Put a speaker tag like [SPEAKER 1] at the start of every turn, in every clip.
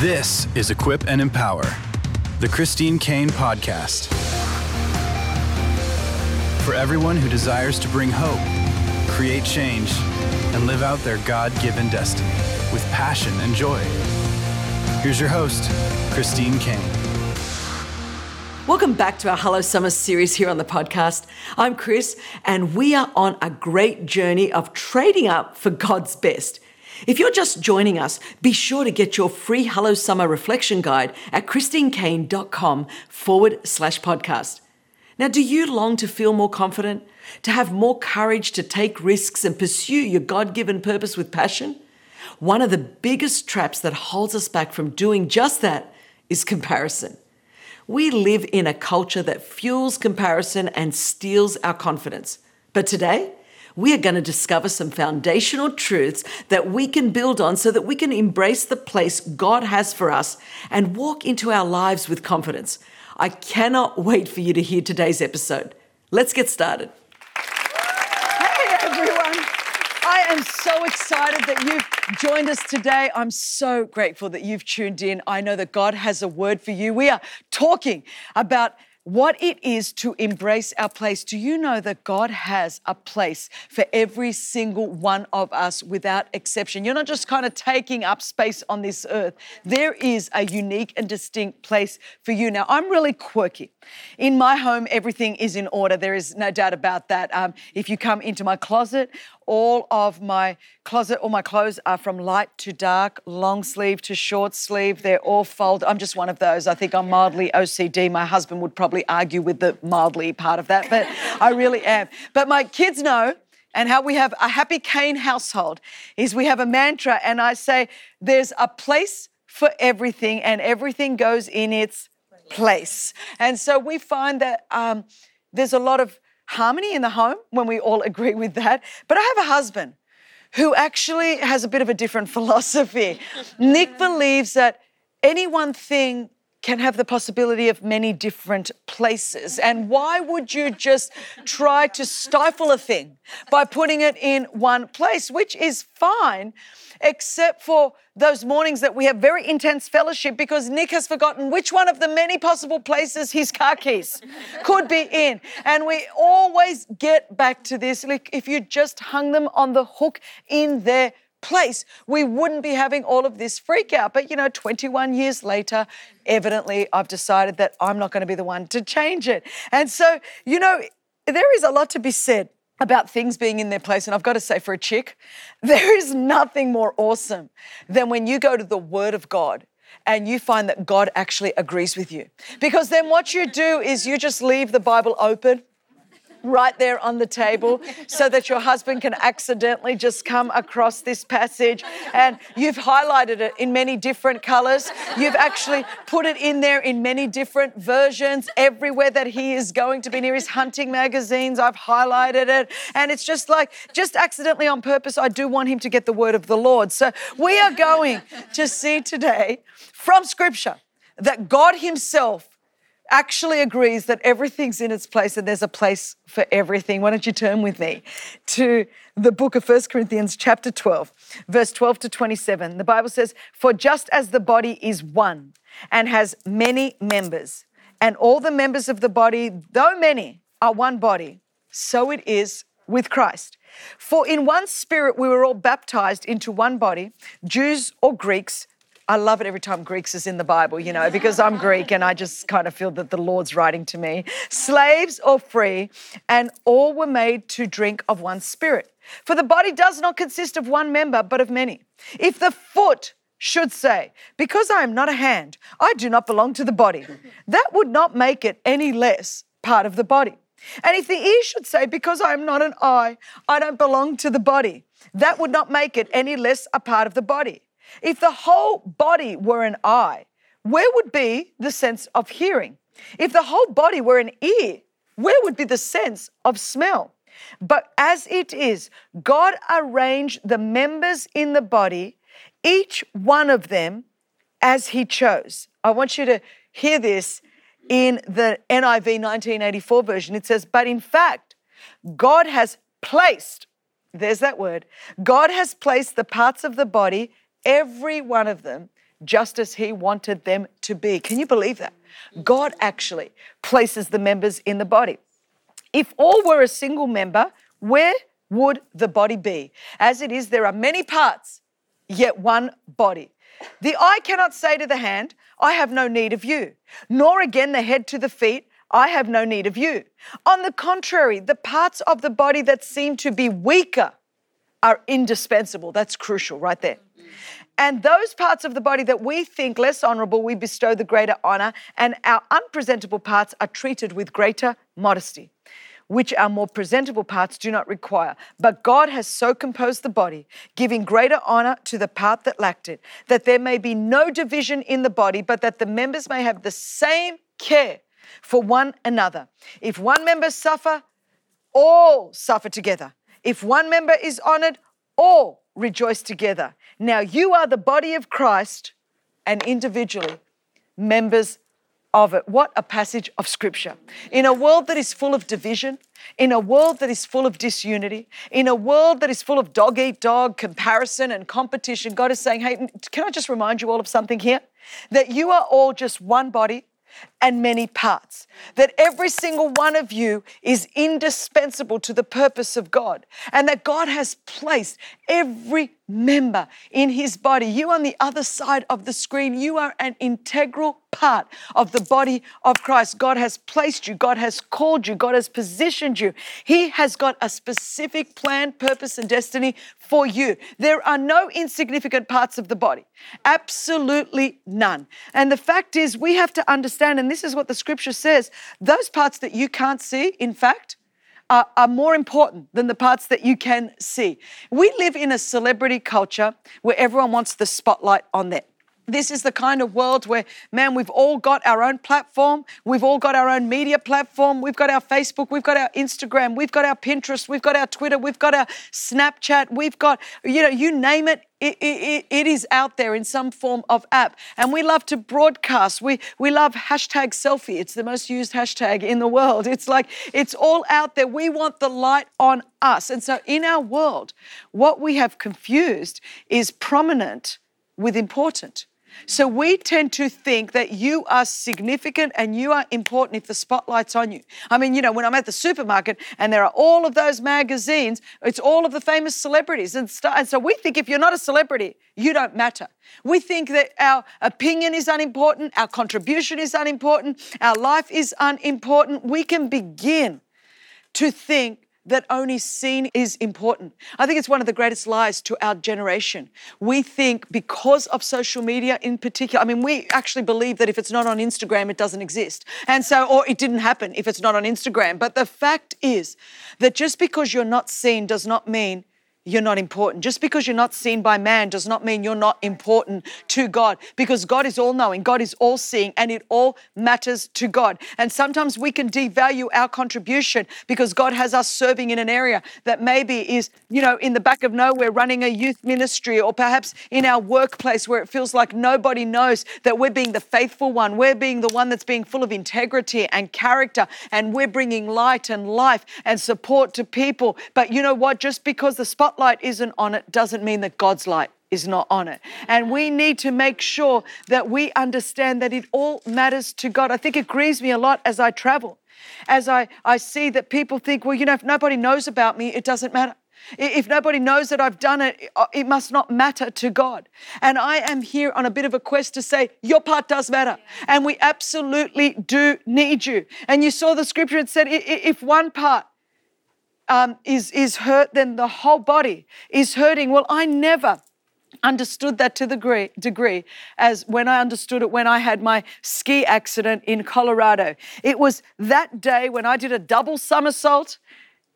[SPEAKER 1] This is Equip and Empower, the Christine Caine podcast. For everyone who desires to bring hope, create change, and live out their God given destiny with passion and joy. Here's your host, Christine Caine.
[SPEAKER 2] Welcome back to our Hello Summer series here on the podcast. I'm Chris, and we are on a great journey of trading up for God's best. If you're just joining us, be sure to get your free Hello Summer reflection guide at christinecaine.com forward slash podcast. Now, do you long to feel more confident, to have more courage to take risks and pursue your God given purpose with passion? One of the biggest traps that holds us back from doing just that is comparison. We live in a culture that fuels comparison and steals our confidence. But today, we are going to discover some foundational truths that we can build on so that we can embrace the place God has for us and walk into our lives with confidence. I cannot wait for you to hear today's episode. Let's get started. Hey, everyone. I am so excited that you've joined us today. I'm so grateful that you've tuned in. I know that God has a word for you. We are talking about what it is to embrace our place. Do you know that God has a place for every single one of us without exception? You're not just kind of taking up space on this earth. There is a unique and distinct place for you. Now, I'm really quirky. In my home, everything is in order. There is no doubt about that. Um, if you come into my closet, all of my closet, all my clothes are from light to dark, long sleeve to short sleeve. They're all folded. I'm just one of those. I think I'm mildly OCD. My husband would probably argue with the mildly part of that, but I really am. But my kids know and how we have a happy Caine household is we have a mantra, and I say, there's a place for everything, and everything goes in its place. And so we find that um, there's a lot of harmony in the home when we all agree with that. But I have a husband who actually has a bit of a different philosophy. Nick believes that any one thing can have the possibility of many different places. And why would you just try to stifle a thing by putting it in one place, which is fine? except for those mornings that we have very intense fellowship because Nick has forgotten which one of the many possible places his car keys could be in. And we always get back to this. Like if you just hung them on the hook in their place, we wouldn't be having all of this freak out. But you know, 21 years later, evidently I've decided that I'm not going to be the one to change it. And so, you know, there is a lot to be said about things being in their place. And I've got to say, for a chick, there is nothing more awesome than when you go to the Word of God and you find that God actually agrees with you. Because then what you do is you just leave the Bible open right there on the table so that your husband can accidentally just come across this passage. And you've highlighted it in many different colors. You've actually put it in there in many different versions. Everywhere that he is going to be near his hunting magazines, I've highlighted it. And it's just like, just accidentally on purpose, I do want him to get the word of the Lord. So we are going to see today from scripture that God Himself actually agrees that everything's in its place and there's a place for everything. Why don't you turn with me to the book of First Corinthians, chapter 12, verse 12 to 27. The Bible says, For just as the body is one and has many members, and all the members of the body, though many, are one body, so it is with Christ. For in one spirit we were all baptized into one body, Jews or Greeks I love it every time Greeks is in the Bible, you know, because I'm Greek and I just kind of feel that the Lord's writing to me. Slaves or free, and all were made to drink of one spirit. For the body does not consist of one member, but of many. If the foot should say, Because I am not a hand, I do not belong to the body, that would not make it any less part of the body. And if the ear should say, Because I am not an eye, I don't belong to the body, that would not make it any less a part of the body. If the whole body were an eye, where would be the sense of hearing? If the whole body were an ear, where would be the sense of smell? But as it is, God arranged the members in the body, each one of them as He chose. I want you to hear this in the NIV 1984 version. It says, But in fact, God has placed, there's that word, God has placed the parts of the body every one of them, just as He wanted them to be. Can you believe that? God actually places the members in the body. If all were a single member, where would the body be? As it is, there are many parts, yet one body. The eye cannot say to the hand, I have no need of you, nor again the head to the feet, I have no need of you. On the contrary, the parts of the body that seem to be weaker are indispensable. That's crucial right there. And those parts of the body that we think less honorable, we bestow the greater honor, and our unpresentable parts are treated with greater modesty, which our more presentable parts do not require. But God has so composed the body, giving greater honor to the part that lacked it, that there may be no division in the body, but that the members may have the same care for one another. If one member suffer, all suffer together. If one member is honored, all rejoice together. Now you are the body of Christ and individually members of it. What a passage of scripture. In a world that is full of division, in a world that is full of disunity, in a world that is full of dog eat dog, comparison, and competition, God is saying, Hey, can I just remind you all of something here? That you are all just one body and many parts. That every single one of you is indispensable to the purpose of God, and that God has placed every member in his body. You on the other side of the screen, you are an integral part of the body of Christ. God has placed you, God has called you, God has positioned you. He has got a specific plan, purpose, and destiny for you. There are no insignificant parts of the body, absolutely none. And the fact is, we have to understand, and this is what the scripture says those parts that you can't see, in fact, are, are, more important than the parts that you can see. We live in a celebrity culture where everyone wants the spotlight on them. This is the kind of world where, man, we've all got our own platform. We've all got our own media platform. We've got our Facebook. We've got our Instagram. We've got our Pinterest. We've got our Twitter. We've got our Snapchat. We've got, you know, you name it, it, it, it is out there in some form of app. And we love to broadcast. We, we love hashtag selfie. It's the most used hashtag in the world. It's like, it's all out there. We want the light on us. And so in our world, what we have confused is prominent with important. So we tend to think that you are significant and you are important if the spotlight's on you. I mean, you know, when I'm at the supermarket and there are all of those magazines, it's all of the famous celebrities. And, st- and so we think if you're not a celebrity, you don't matter. We think that our opinion is unimportant, our contribution is unimportant, our life is unimportant. We can begin to think that only seen is important. I think it's one of the greatest lies to our generation. We think because of social media in particular, I mean, we actually believe that if it's not on Instagram, it doesn't exist. And so, or it didn't happen if it's not on Instagram. But the fact is that just because you're not seen does not mean you're not important. Just because you're not seen by man does not mean you're not important to God because God is all knowing, God is all seeing, and it all matters to God. And sometimes we can devalue our contribution because God has us serving in an area that maybe is, you know, in the back of nowhere running a youth ministry or perhaps in our workplace where it feels like nobody knows that we're being the faithful one. We're being the one that's being full of integrity and character, and we're bringing light and life and support to people. But you know what? Just because the spot spotlight isn't on it doesn't mean that God's light is not on it. And we need to make sure that we understand that it all matters to God. I think it grieves me a lot as I travel, as I, I see that people think, well, you know, if nobody knows about me, it doesn't matter. If nobody knows that I've done it, uh, it must not matter to God. And I am here on a bit of a quest to say, your part does matter. And we absolutely do need you. And you saw the scripture, it said, if one part um, is, is hurt, then the whole body is hurting. Well, I never understood that to the degree, degree as when I understood it when I had my ski accident in Colorado. It was that day when I did a double somersault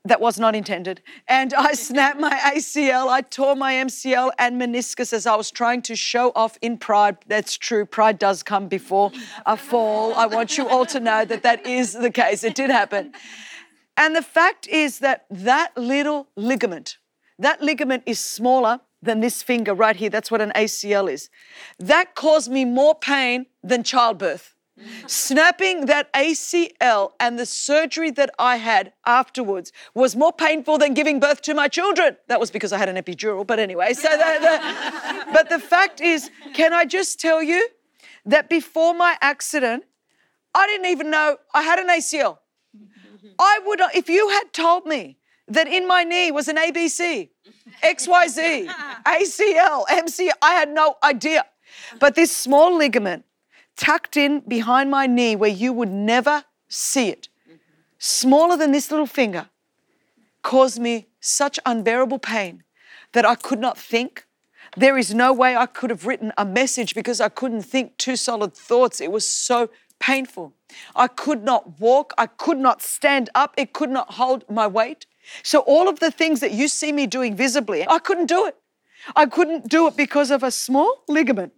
[SPEAKER 2] that was not intended. And I snapped my ACL, I tore my MCL and meniscus as I was trying to show off in pride. That's true, pride does come before a fall. I want you all to know that that is the case. It did happen. And the fact is that that little ligament, that ligament is smaller than this finger right here. That's what an ACL is. That caused me more pain than childbirth. Snapping that ACL and the surgery that I had afterwards was more painful than giving birth to my children. That was because I had an epidural, but anyway. So, the, the, but the fact is, can I just tell you that before my accident, I didn't even know I had an ACL. Mm-hmm. I would, if you had told me that in my knee was an ABC, XYZ, ACL, MC, I had no idea. But this small ligament tucked in behind my knee where you would never see it, smaller than this little finger, caused me such unbearable pain that I could not think. There is no way I could have written a message because I couldn't think two solid thoughts. It was so painful. I could not walk. I could not stand up. It could not hold my weight. So, all of the things that you see me doing visibly, I couldn't do it. I couldn't do it because of a small ligament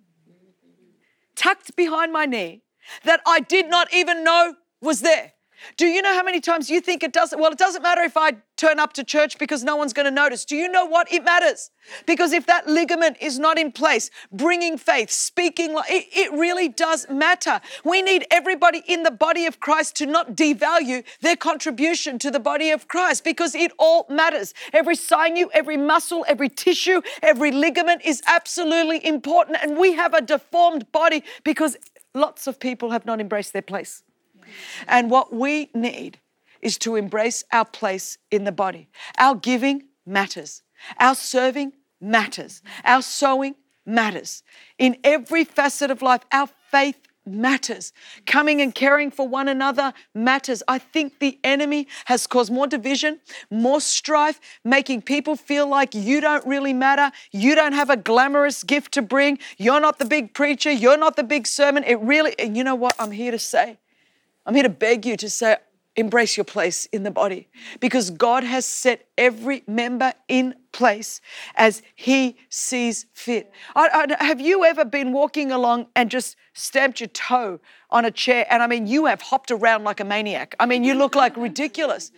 [SPEAKER 2] tucked behind my knee that I did not even know was there. Do you know how many times you think it doesn't? Well, it doesn't matter if I turn up to church because no one's going to notice. Do you know what? It matters. Because if that ligament is not in place, bringing faith, speaking, it, it really does matter. We need everybody in the body of Christ to not devalue their contribution to the body of Christ because it all matters. Every sinew, every muscle, every tissue, every ligament is absolutely important. And we have a deformed body because lots of people have not embraced their place. And what we need is to embrace our place in the body. Our giving matters, our serving matters, our sowing matters. In every facet of life, our faith matters. Coming and caring for one another matters. I think the enemy has caused more division, more strife, making people feel like you don't really matter. You don't have a glamorous gift to bring. You're not the big preacher. You're not the big sermon. It really, and you know what I'm here to say? I'm here to beg you to say, embrace your place in the body because God has set every member in place as He sees fit. I, I, have you ever been walking along and just stamped your toe on a chair? And I mean, you have hopped around like a maniac. I mean, you look like ridiculous.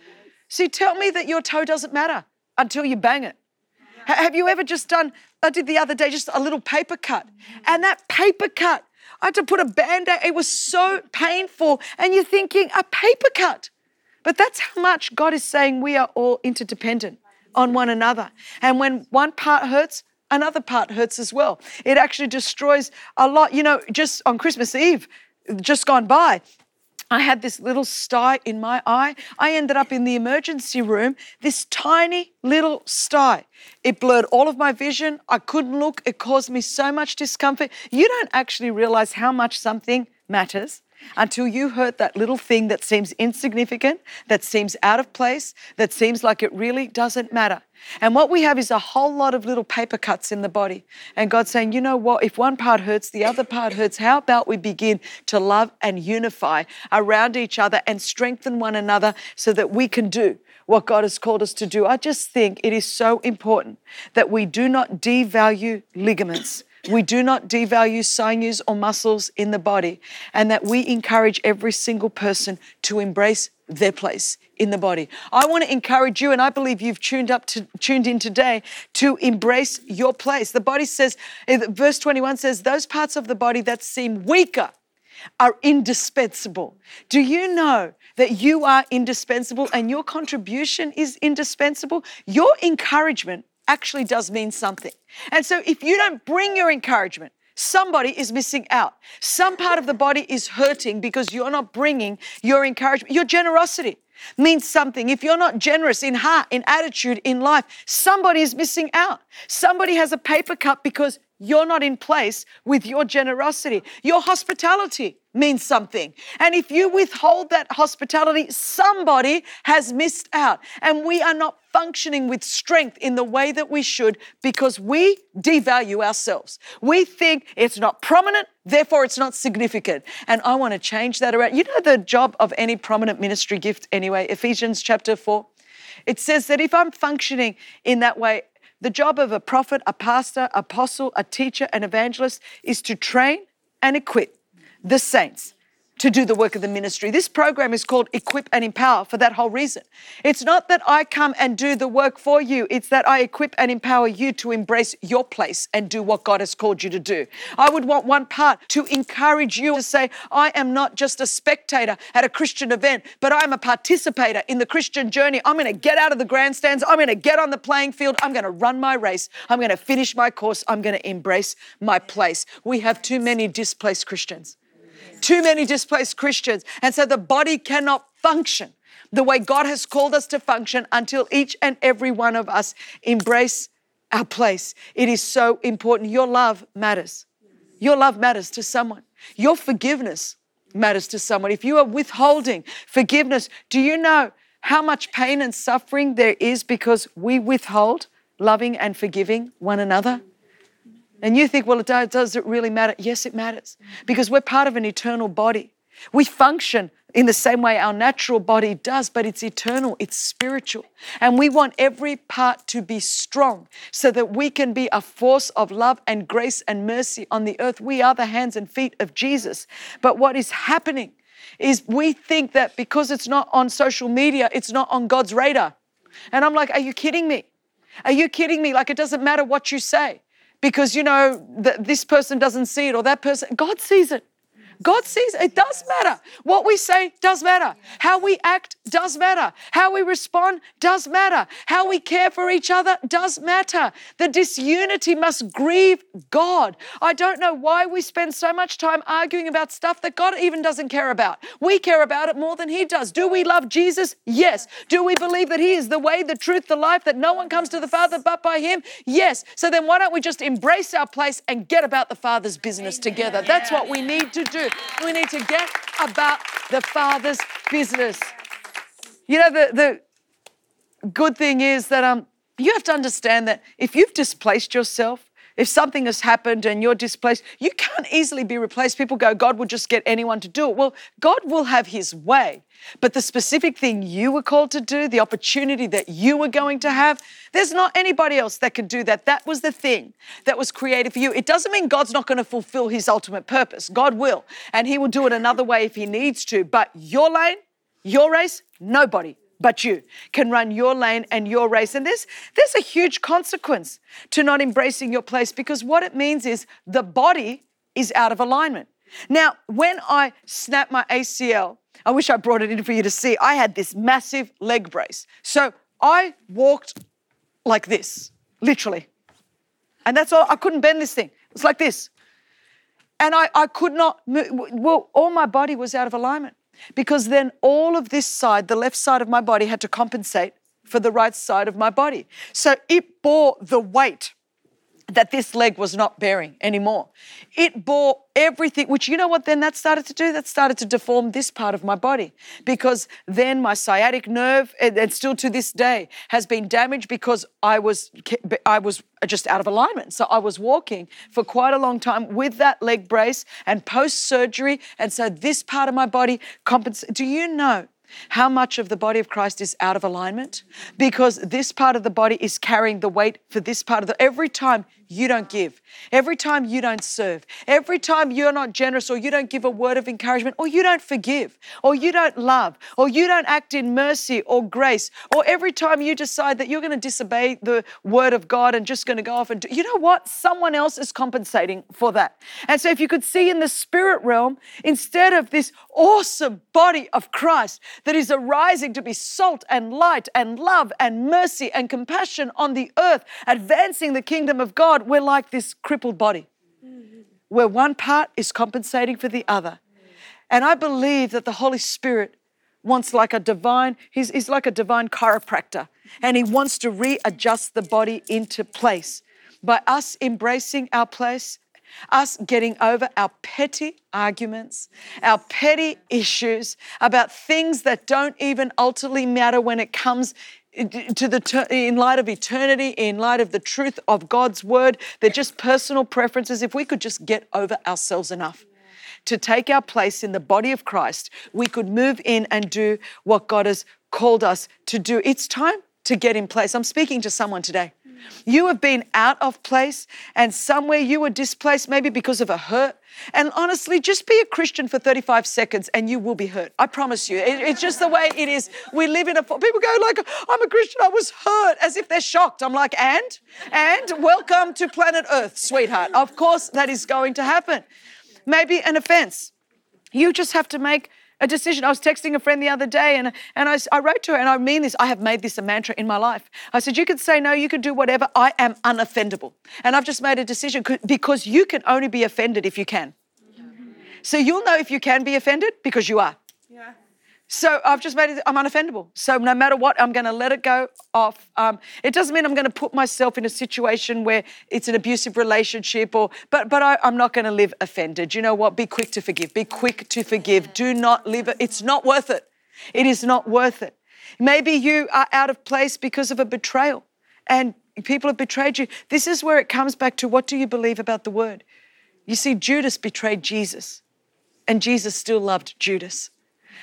[SPEAKER 2] See, tell me that your toe doesn't matter until you bang it. Have you ever just done, I did the other day, just a little paper cut. And that paper cut I had to put a band aid. It was so painful. And you're thinking, a paper cut. But that's how much God is saying we are all interdependent on one another. And when one part hurts, another part hurts as well. It actually destroys a lot. You know, just on Christmas Eve, just gone by, I had this little sty in my eye. I ended up in the emergency room, this tiny little sty. It blurred all of my vision. I couldn't look. It caused me so much discomfort. You don't actually realize how much something matters until you hurt that little thing that seems insignificant, that seems out of place, that seems like it really doesn't matter. And what we have is a whole lot of little paper cuts in the body. And God's saying, you know what? If one part hurts, the other part hurts. How about we begin to love and unify around each other and strengthen one another so that we can do what God has called us to do? I just think it is so important that we do not devalue ligaments. We do not devalue sinews or muscles in the body, and that we encourage every single person to embrace their place in the body. I want to encourage you, and I believe you've tuned up to tuned in today to embrace your place. The body says, eh, verse 21 says, those parts of the body that seem weaker are indispensable. Do you know that you are indispensable and your contribution is indispensable? Your encouragement actually does mean something. And so if you don't bring your encouragement, somebody is missing out. Some part of the body is hurting because you're not bringing your encouragement, your generosity means something. If you're not generous in heart, in attitude, in life, somebody is missing out. Somebody has a paper cut because you're not in place with your generosity. Your hospitality means something. And if you withhold that hospitality, somebody has missed out. And we are not functioning with strength in the way that we should because we devalue ourselves. We think it's not prominent, therefore it's not significant. And I want to change that around. You know the job of any prominent ministry gift anyway, Ephesians chapter 4. It says that if I'm functioning in that way, the job of a prophet, a pastor, apostle, a teacher, an evangelist is to train and equip the saints. to do the work of the ministry. This program is called Equip and Empower for that whole reason. It's not that I come and do the work for you, it's that I equip and empower you to embrace your place and do what God has called you to do. I would want one part to encourage you to say, I am not just a spectator at a Christian event, but I'm a participator in the Christian journey. I'm going to get out of the grandstands, I'm going to get on the playing field, I'm going to run my race, I'm going to finish my course, I'm going to embrace my place. We have too many displaced Christians too many displaced Christians. And so the body cannot function the way God has called us to function until each and every one of us embrace our place. It is so important. Your love matters. Your love matters to someone. Your forgiveness matters to someone. If you are withholding forgiveness, do you know how much pain and suffering there is because we withhold loving and forgiving one another? And you think, well, it does, does it really matter? Yes, it matters mm-hmm. because we're part of an eternal body. We function in the same way our natural body does, but it's eternal, it's spiritual. And we want every part to be strong so that we can be a force of love and grace and mercy on the earth. We are the hands and feet of Jesus. But what is happening is we think that because it's not on social media, it's not on God's radar. And I'm like, are you kidding me? Are you kidding me? Like, it doesn't matter what you say because you know that this person doesn't see it or that person god sees it God sees it does matter. What we say does matter. How we act does matter. How we respond does matter. How we care for each other does matter. The disunity must grieve God. I don't know why we spend so much time arguing about stuff that God even doesn't care about. We care about it more than He does. Do we love Jesus? Yes. Do we believe that He is the way, the truth, the life, that no one comes to the Father but by Him? Yes. So then why don't we just embrace our place and get about the Father's business together? That's what we need to do. We need to get about the Father's business. You know, the, the good thing is that um, you have to understand that if you've displaced yourself, if something has happened and you're displaced, you can't easily be replaced. People go, God will just get anyone to do it. Well, God will have his way. But the specific thing you were called to do, the opportunity that you were going to have, there's not anybody else that can do that. That was the thing that was created for you. It doesn't mean God's not going to fulfill his ultimate purpose. God will. And he will do it another way if he needs to. But your lane, your race, nobody but you can run your lane and your race. And there's, there's a huge consequence to not embracing your place because what it means is the body is out of alignment. Now, when I snapped my ACL, I wish I brought it in for you to see. I had this massive leg brace. So I walked like this, literally. And that's all, I couldn't bend this thing. It's like this. And I, I could not move. Well, all my body was out of alignment because then all of this side, the left side of my body, had to compensate for the right side of my body. So it bore the weight that this leg was not bearing anymore. It bore everything, which you know what then that started to do? That started to deform this part of my body because then my sciatic nerve, and, still to this day, has been damaged because I was, I was just out of alignment. So I was walking for quite a long time with that leg brace and post surgery. And so this part of my body compensates. Do you know how much of the body of Christ is out of alignment? Because this part of the body is carrying the weight for this part of the every time you don't give, every time you don't serve, every time you're not generous or you don't give a word of encouragement or you don't forgive or you don't love or you don't act in mercy or grace or every time you decide that you're going to disobey the word of God and just going to go off and do, you know what? Someone else is compensating for that. And so if you could see in the spirit realm, instead of this awesome body of Christ that is arising to be salt and light and love and mercy and compassion on the earth, advancing the kingdom of God, God, we're like this crippled body where one part is compensating for the other. And I believe that the Holy Spirit wants like a divine, he's, he's like a divine chiropractor, and he wants to readjust the body into place. By us embracing our place, us getting over our petty arguments, our petty issues about things that don't even ultimately matter when it comes to the in light of eternity, in light of the truth of God's word. They're just personal preferences. If we could just get over ourselves enough to take our place in the body of Christ, we could move in and do what God has called us to do. It's time to get in place. I'm speaking to someone today. You have been out of place and somewhere you were displaced, maybe because of a hurt. And honestly, just be a Christian for 35 seconds and you will be hurt. I promise you. It- it's just the way it is. We live in a, people go like, I'm a Christian, I was hurt, as if they're shocked. I'm like, and? And welcome to planet Earth, sweetheart. Of course that is going to happen. Maybe an offense. You just have to make a decision. I was texting a friend the other day and, and I, I wrote to her, and I mean this, I have made this a mantra in my life. I said, You can say no, you can do whatever. I am unoffendable. And I've just made a decision because you can only be offended if you can. So you'll know if you can be offended because you are. So I've just made it, I'm unoffendable. So no matter what, I'm going to let it go off. Um, it doesn't mean I'm going to put myself in a situation where it's an abusive relationship or, but, but I, I'm not going to live offended. You know what? Be quick to forgive. Be quick to forgive. Do not live it. It's not worth it. It is not worth it. Maybe you are out of place because of a betrayal and people have betrayed you. This is where it comes back to what do you believe about the word? You see, Judas betrayed Jesus and Jesus still loved Judas.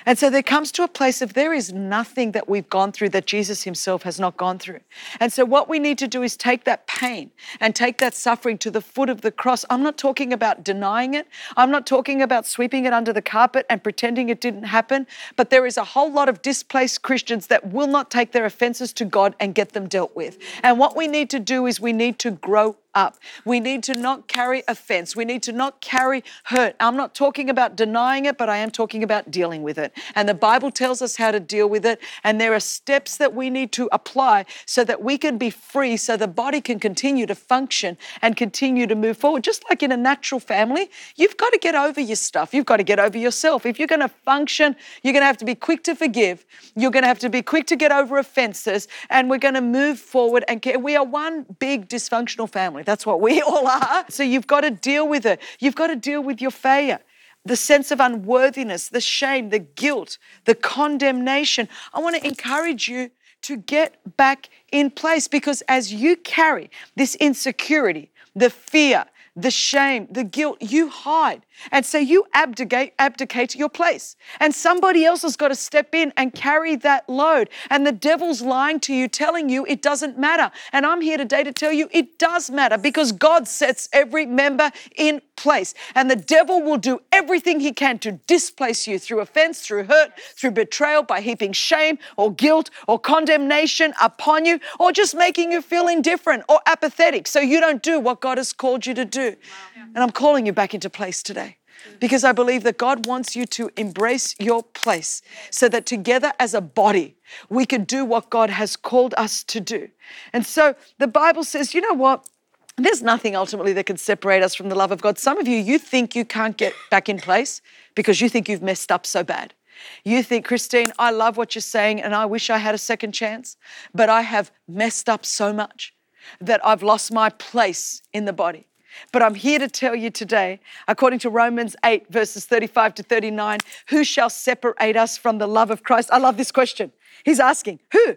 [SPEAKER 2] And so there comes to a place of there is nothing that we've gone through that Jesus himself has not gone through. And so what we need to do is take that pain and take that suffering to the foot of the cross. I'm not talking about denying it. I'm not talking about sweeping it under the carpet and pretending it didn't happen. But there is a whole lot of displaced Christians that will not take their offenses to God and get them dealt with. And what we need to do is we need to grow up. We need to not carry offense. We need to not carry hurt. I'm not talking about denying it, but I am talking about dealing with it. And the Bible tells us how to deal with it. And there are steps that we need to apply so that we can be free, so the body can continue to function and continue to move forward. Just like in a natural family, you've got to get over your stuff. You've got to get over yourself. If you're going to function, you're going to have to be quick to forgive. You're going to have to be quick to get over offenses. And we're going to move forward. And we are one big dysfunctional family. That's what we all are. So you've got to deal with it. You've got to deal with your failure. The sense of unworthiness, the shame, the guilt, the condemnation. I want to encourage you to get back in place because as you carry this insecurity, the fear, the shame, the guilt, you hide. And so you abdicate, abdicate your place. And somebody else has got to step in and carry that load. And the devil's lying to you, telling you it doesn't matter. And I'm here today to tell you it does matter because God sets every member in place. And the devil will do everything he can to displace you through offense, through hurt, through betrayal, by heaping shame or guilt or condemnation upon you, or just making you feel indifferent or apathetic so you don't do what God has called you to do. And I'm calling you back into place today because I believe that God wants you to embrace your place so that together as a body, we can do what God has called us to do. And so the Bible says, you know what? There's nothing ultimately that can separate us from the love of God. Some of you, you think you can't get back in place because you think you've messed up so bad. You think, Christine, I love what you're saying and I wish I had a second chance, but I have messed up so much that I've lost my place in the body. But I'm here to tell you today, according to Romans 8, verses 35 to 39, who shall separate us from the love of Christ? I love this question. He's asking, who?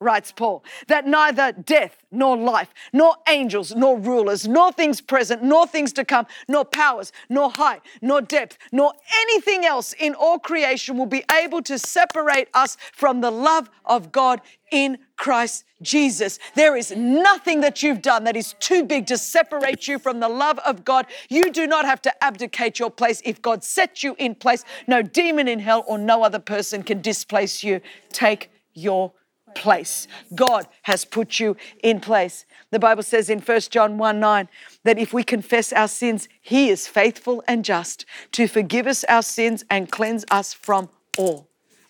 [SPEAKER 2] writes Paul, that neither death nor life, nor angels, nor rulers, nor things present, nor things to come, nor powers, nor height, nor depth, nor anything else in all creation will be able to separate us from the love of God in Christ Jesus. There is nothing that you've done that is too big to separate you from the love of God. You do not have to abdicate your place. If God set you in place, no demon in hell or no other person can displace you. Take your place. God has put you in place. The Bible says in 1 John 1 9 that if we confess our sins, He is faithful and just to forgive us our sins and cleanse us from all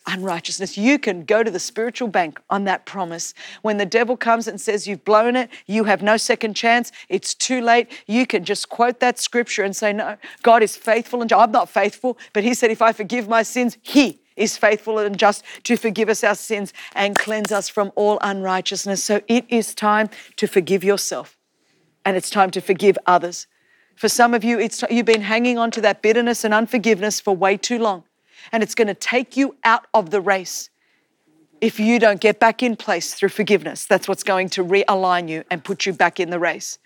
[SPEAKER 2] unrighteousness. You can go to the spiritual bank on that promise. When the devil comes and says, You've blown it, you have no second chance, it's too late, you can just quote that scripture and say, No, God is faithful and I'm not faithful, but He said, If I forgive my sins, He is faithful and just to forgive us our sins and cleanse us from all unrighteousness. So it is time to forgive yourself and it's time to forgive others. For some of you, it's you've been hanging on to that bitterness and unforgiveness for way too long, and it's going to take you out of the race. if you don't get back in place through forgiveness. That's what's going to realign you and put you back in the race.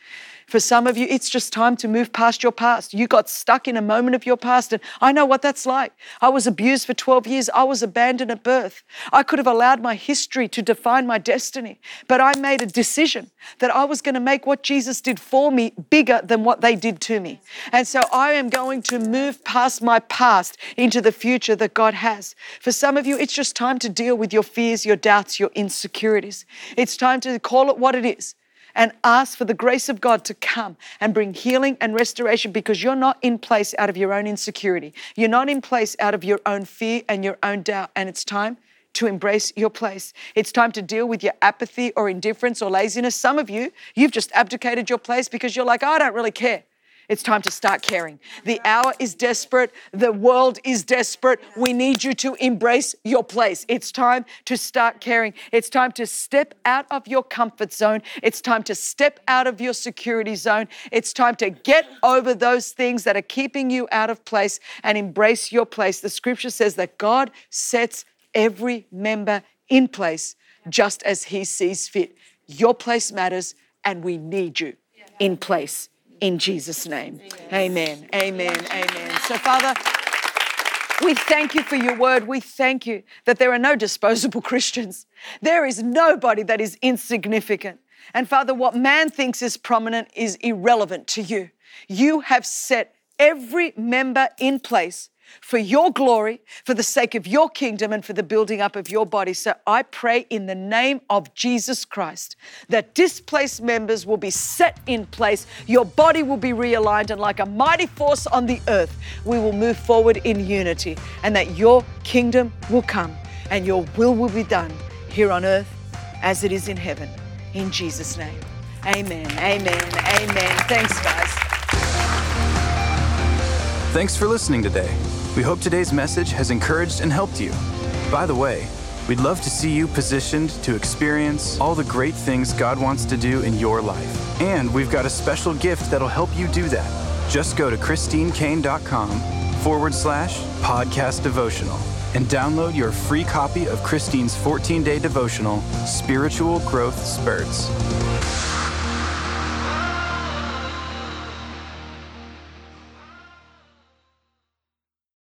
[SPEAKER 2] For some of you, it's just time to move past your past. You got stuck in a moment of your past, and I know what that's like. I was abused for 12 years. I was abandoned at birth. I could have allowed my history to define my destiny, but I made a decision that I was going to make what Jesus did for me bigger than what they did to me. And so I am going to move past my past into the future that God has. For some of you, it's just time to deal with your fears, your doubts, your insecurities. It's time to call it what it is and ask for the grace of God to come and bring healing and restoration because you're not in place out of your own insecurity. You're not in place out of your own fear and your own doubt. And it's time to embrace your place. It's time to deal with your apathy or indifference or laziness. Some of you, you've just abdicated your place because you're like, oh, I don't really care. It's time to start caring. The hour is desperate. The world is desperate. We need you to embrace your place. It's time to start caring. It's time to step out of your comfort zone. It's time to step out of your security zone. It's time to get over those things that are keeping you out of place and embrace your place. The scripture says that God sets every member in place just as he sees fit. Your place matters, and we need you in place in Jesus' name. Amen. Amen. Amen. So, Father, we thank you for your word. We thank you that there are no disposable Christians. There is nobody that is insignificant. And Father, what man thinks is prominent is irrelevant to you. You have set every member in place for your glory, for the sake of your kingdom, and for the building up of your body. So I pray in the name of Jesus Christ that displaced members will be set in place, your body will be realigned, and like a mighty force on the earth, we will move forward in unity, and that your kingdom will come and your will will be done here on earth as it is in heaven. In Jesus' name. Amen. Amen. Amen. Thanks, guys.
[SPEAKER 1] Thanks for listening today. We hope today's message has encouraged and helped you. By the way, we'd love to see you positioned to experience all the great things God wants to do in your life. And we've got a special gift that'll help you do that. Just go to ChristineCaine.com forward slash podcast devotional and download your free copy of Christine's 14 day devotional, Spiritual Growth Spurts.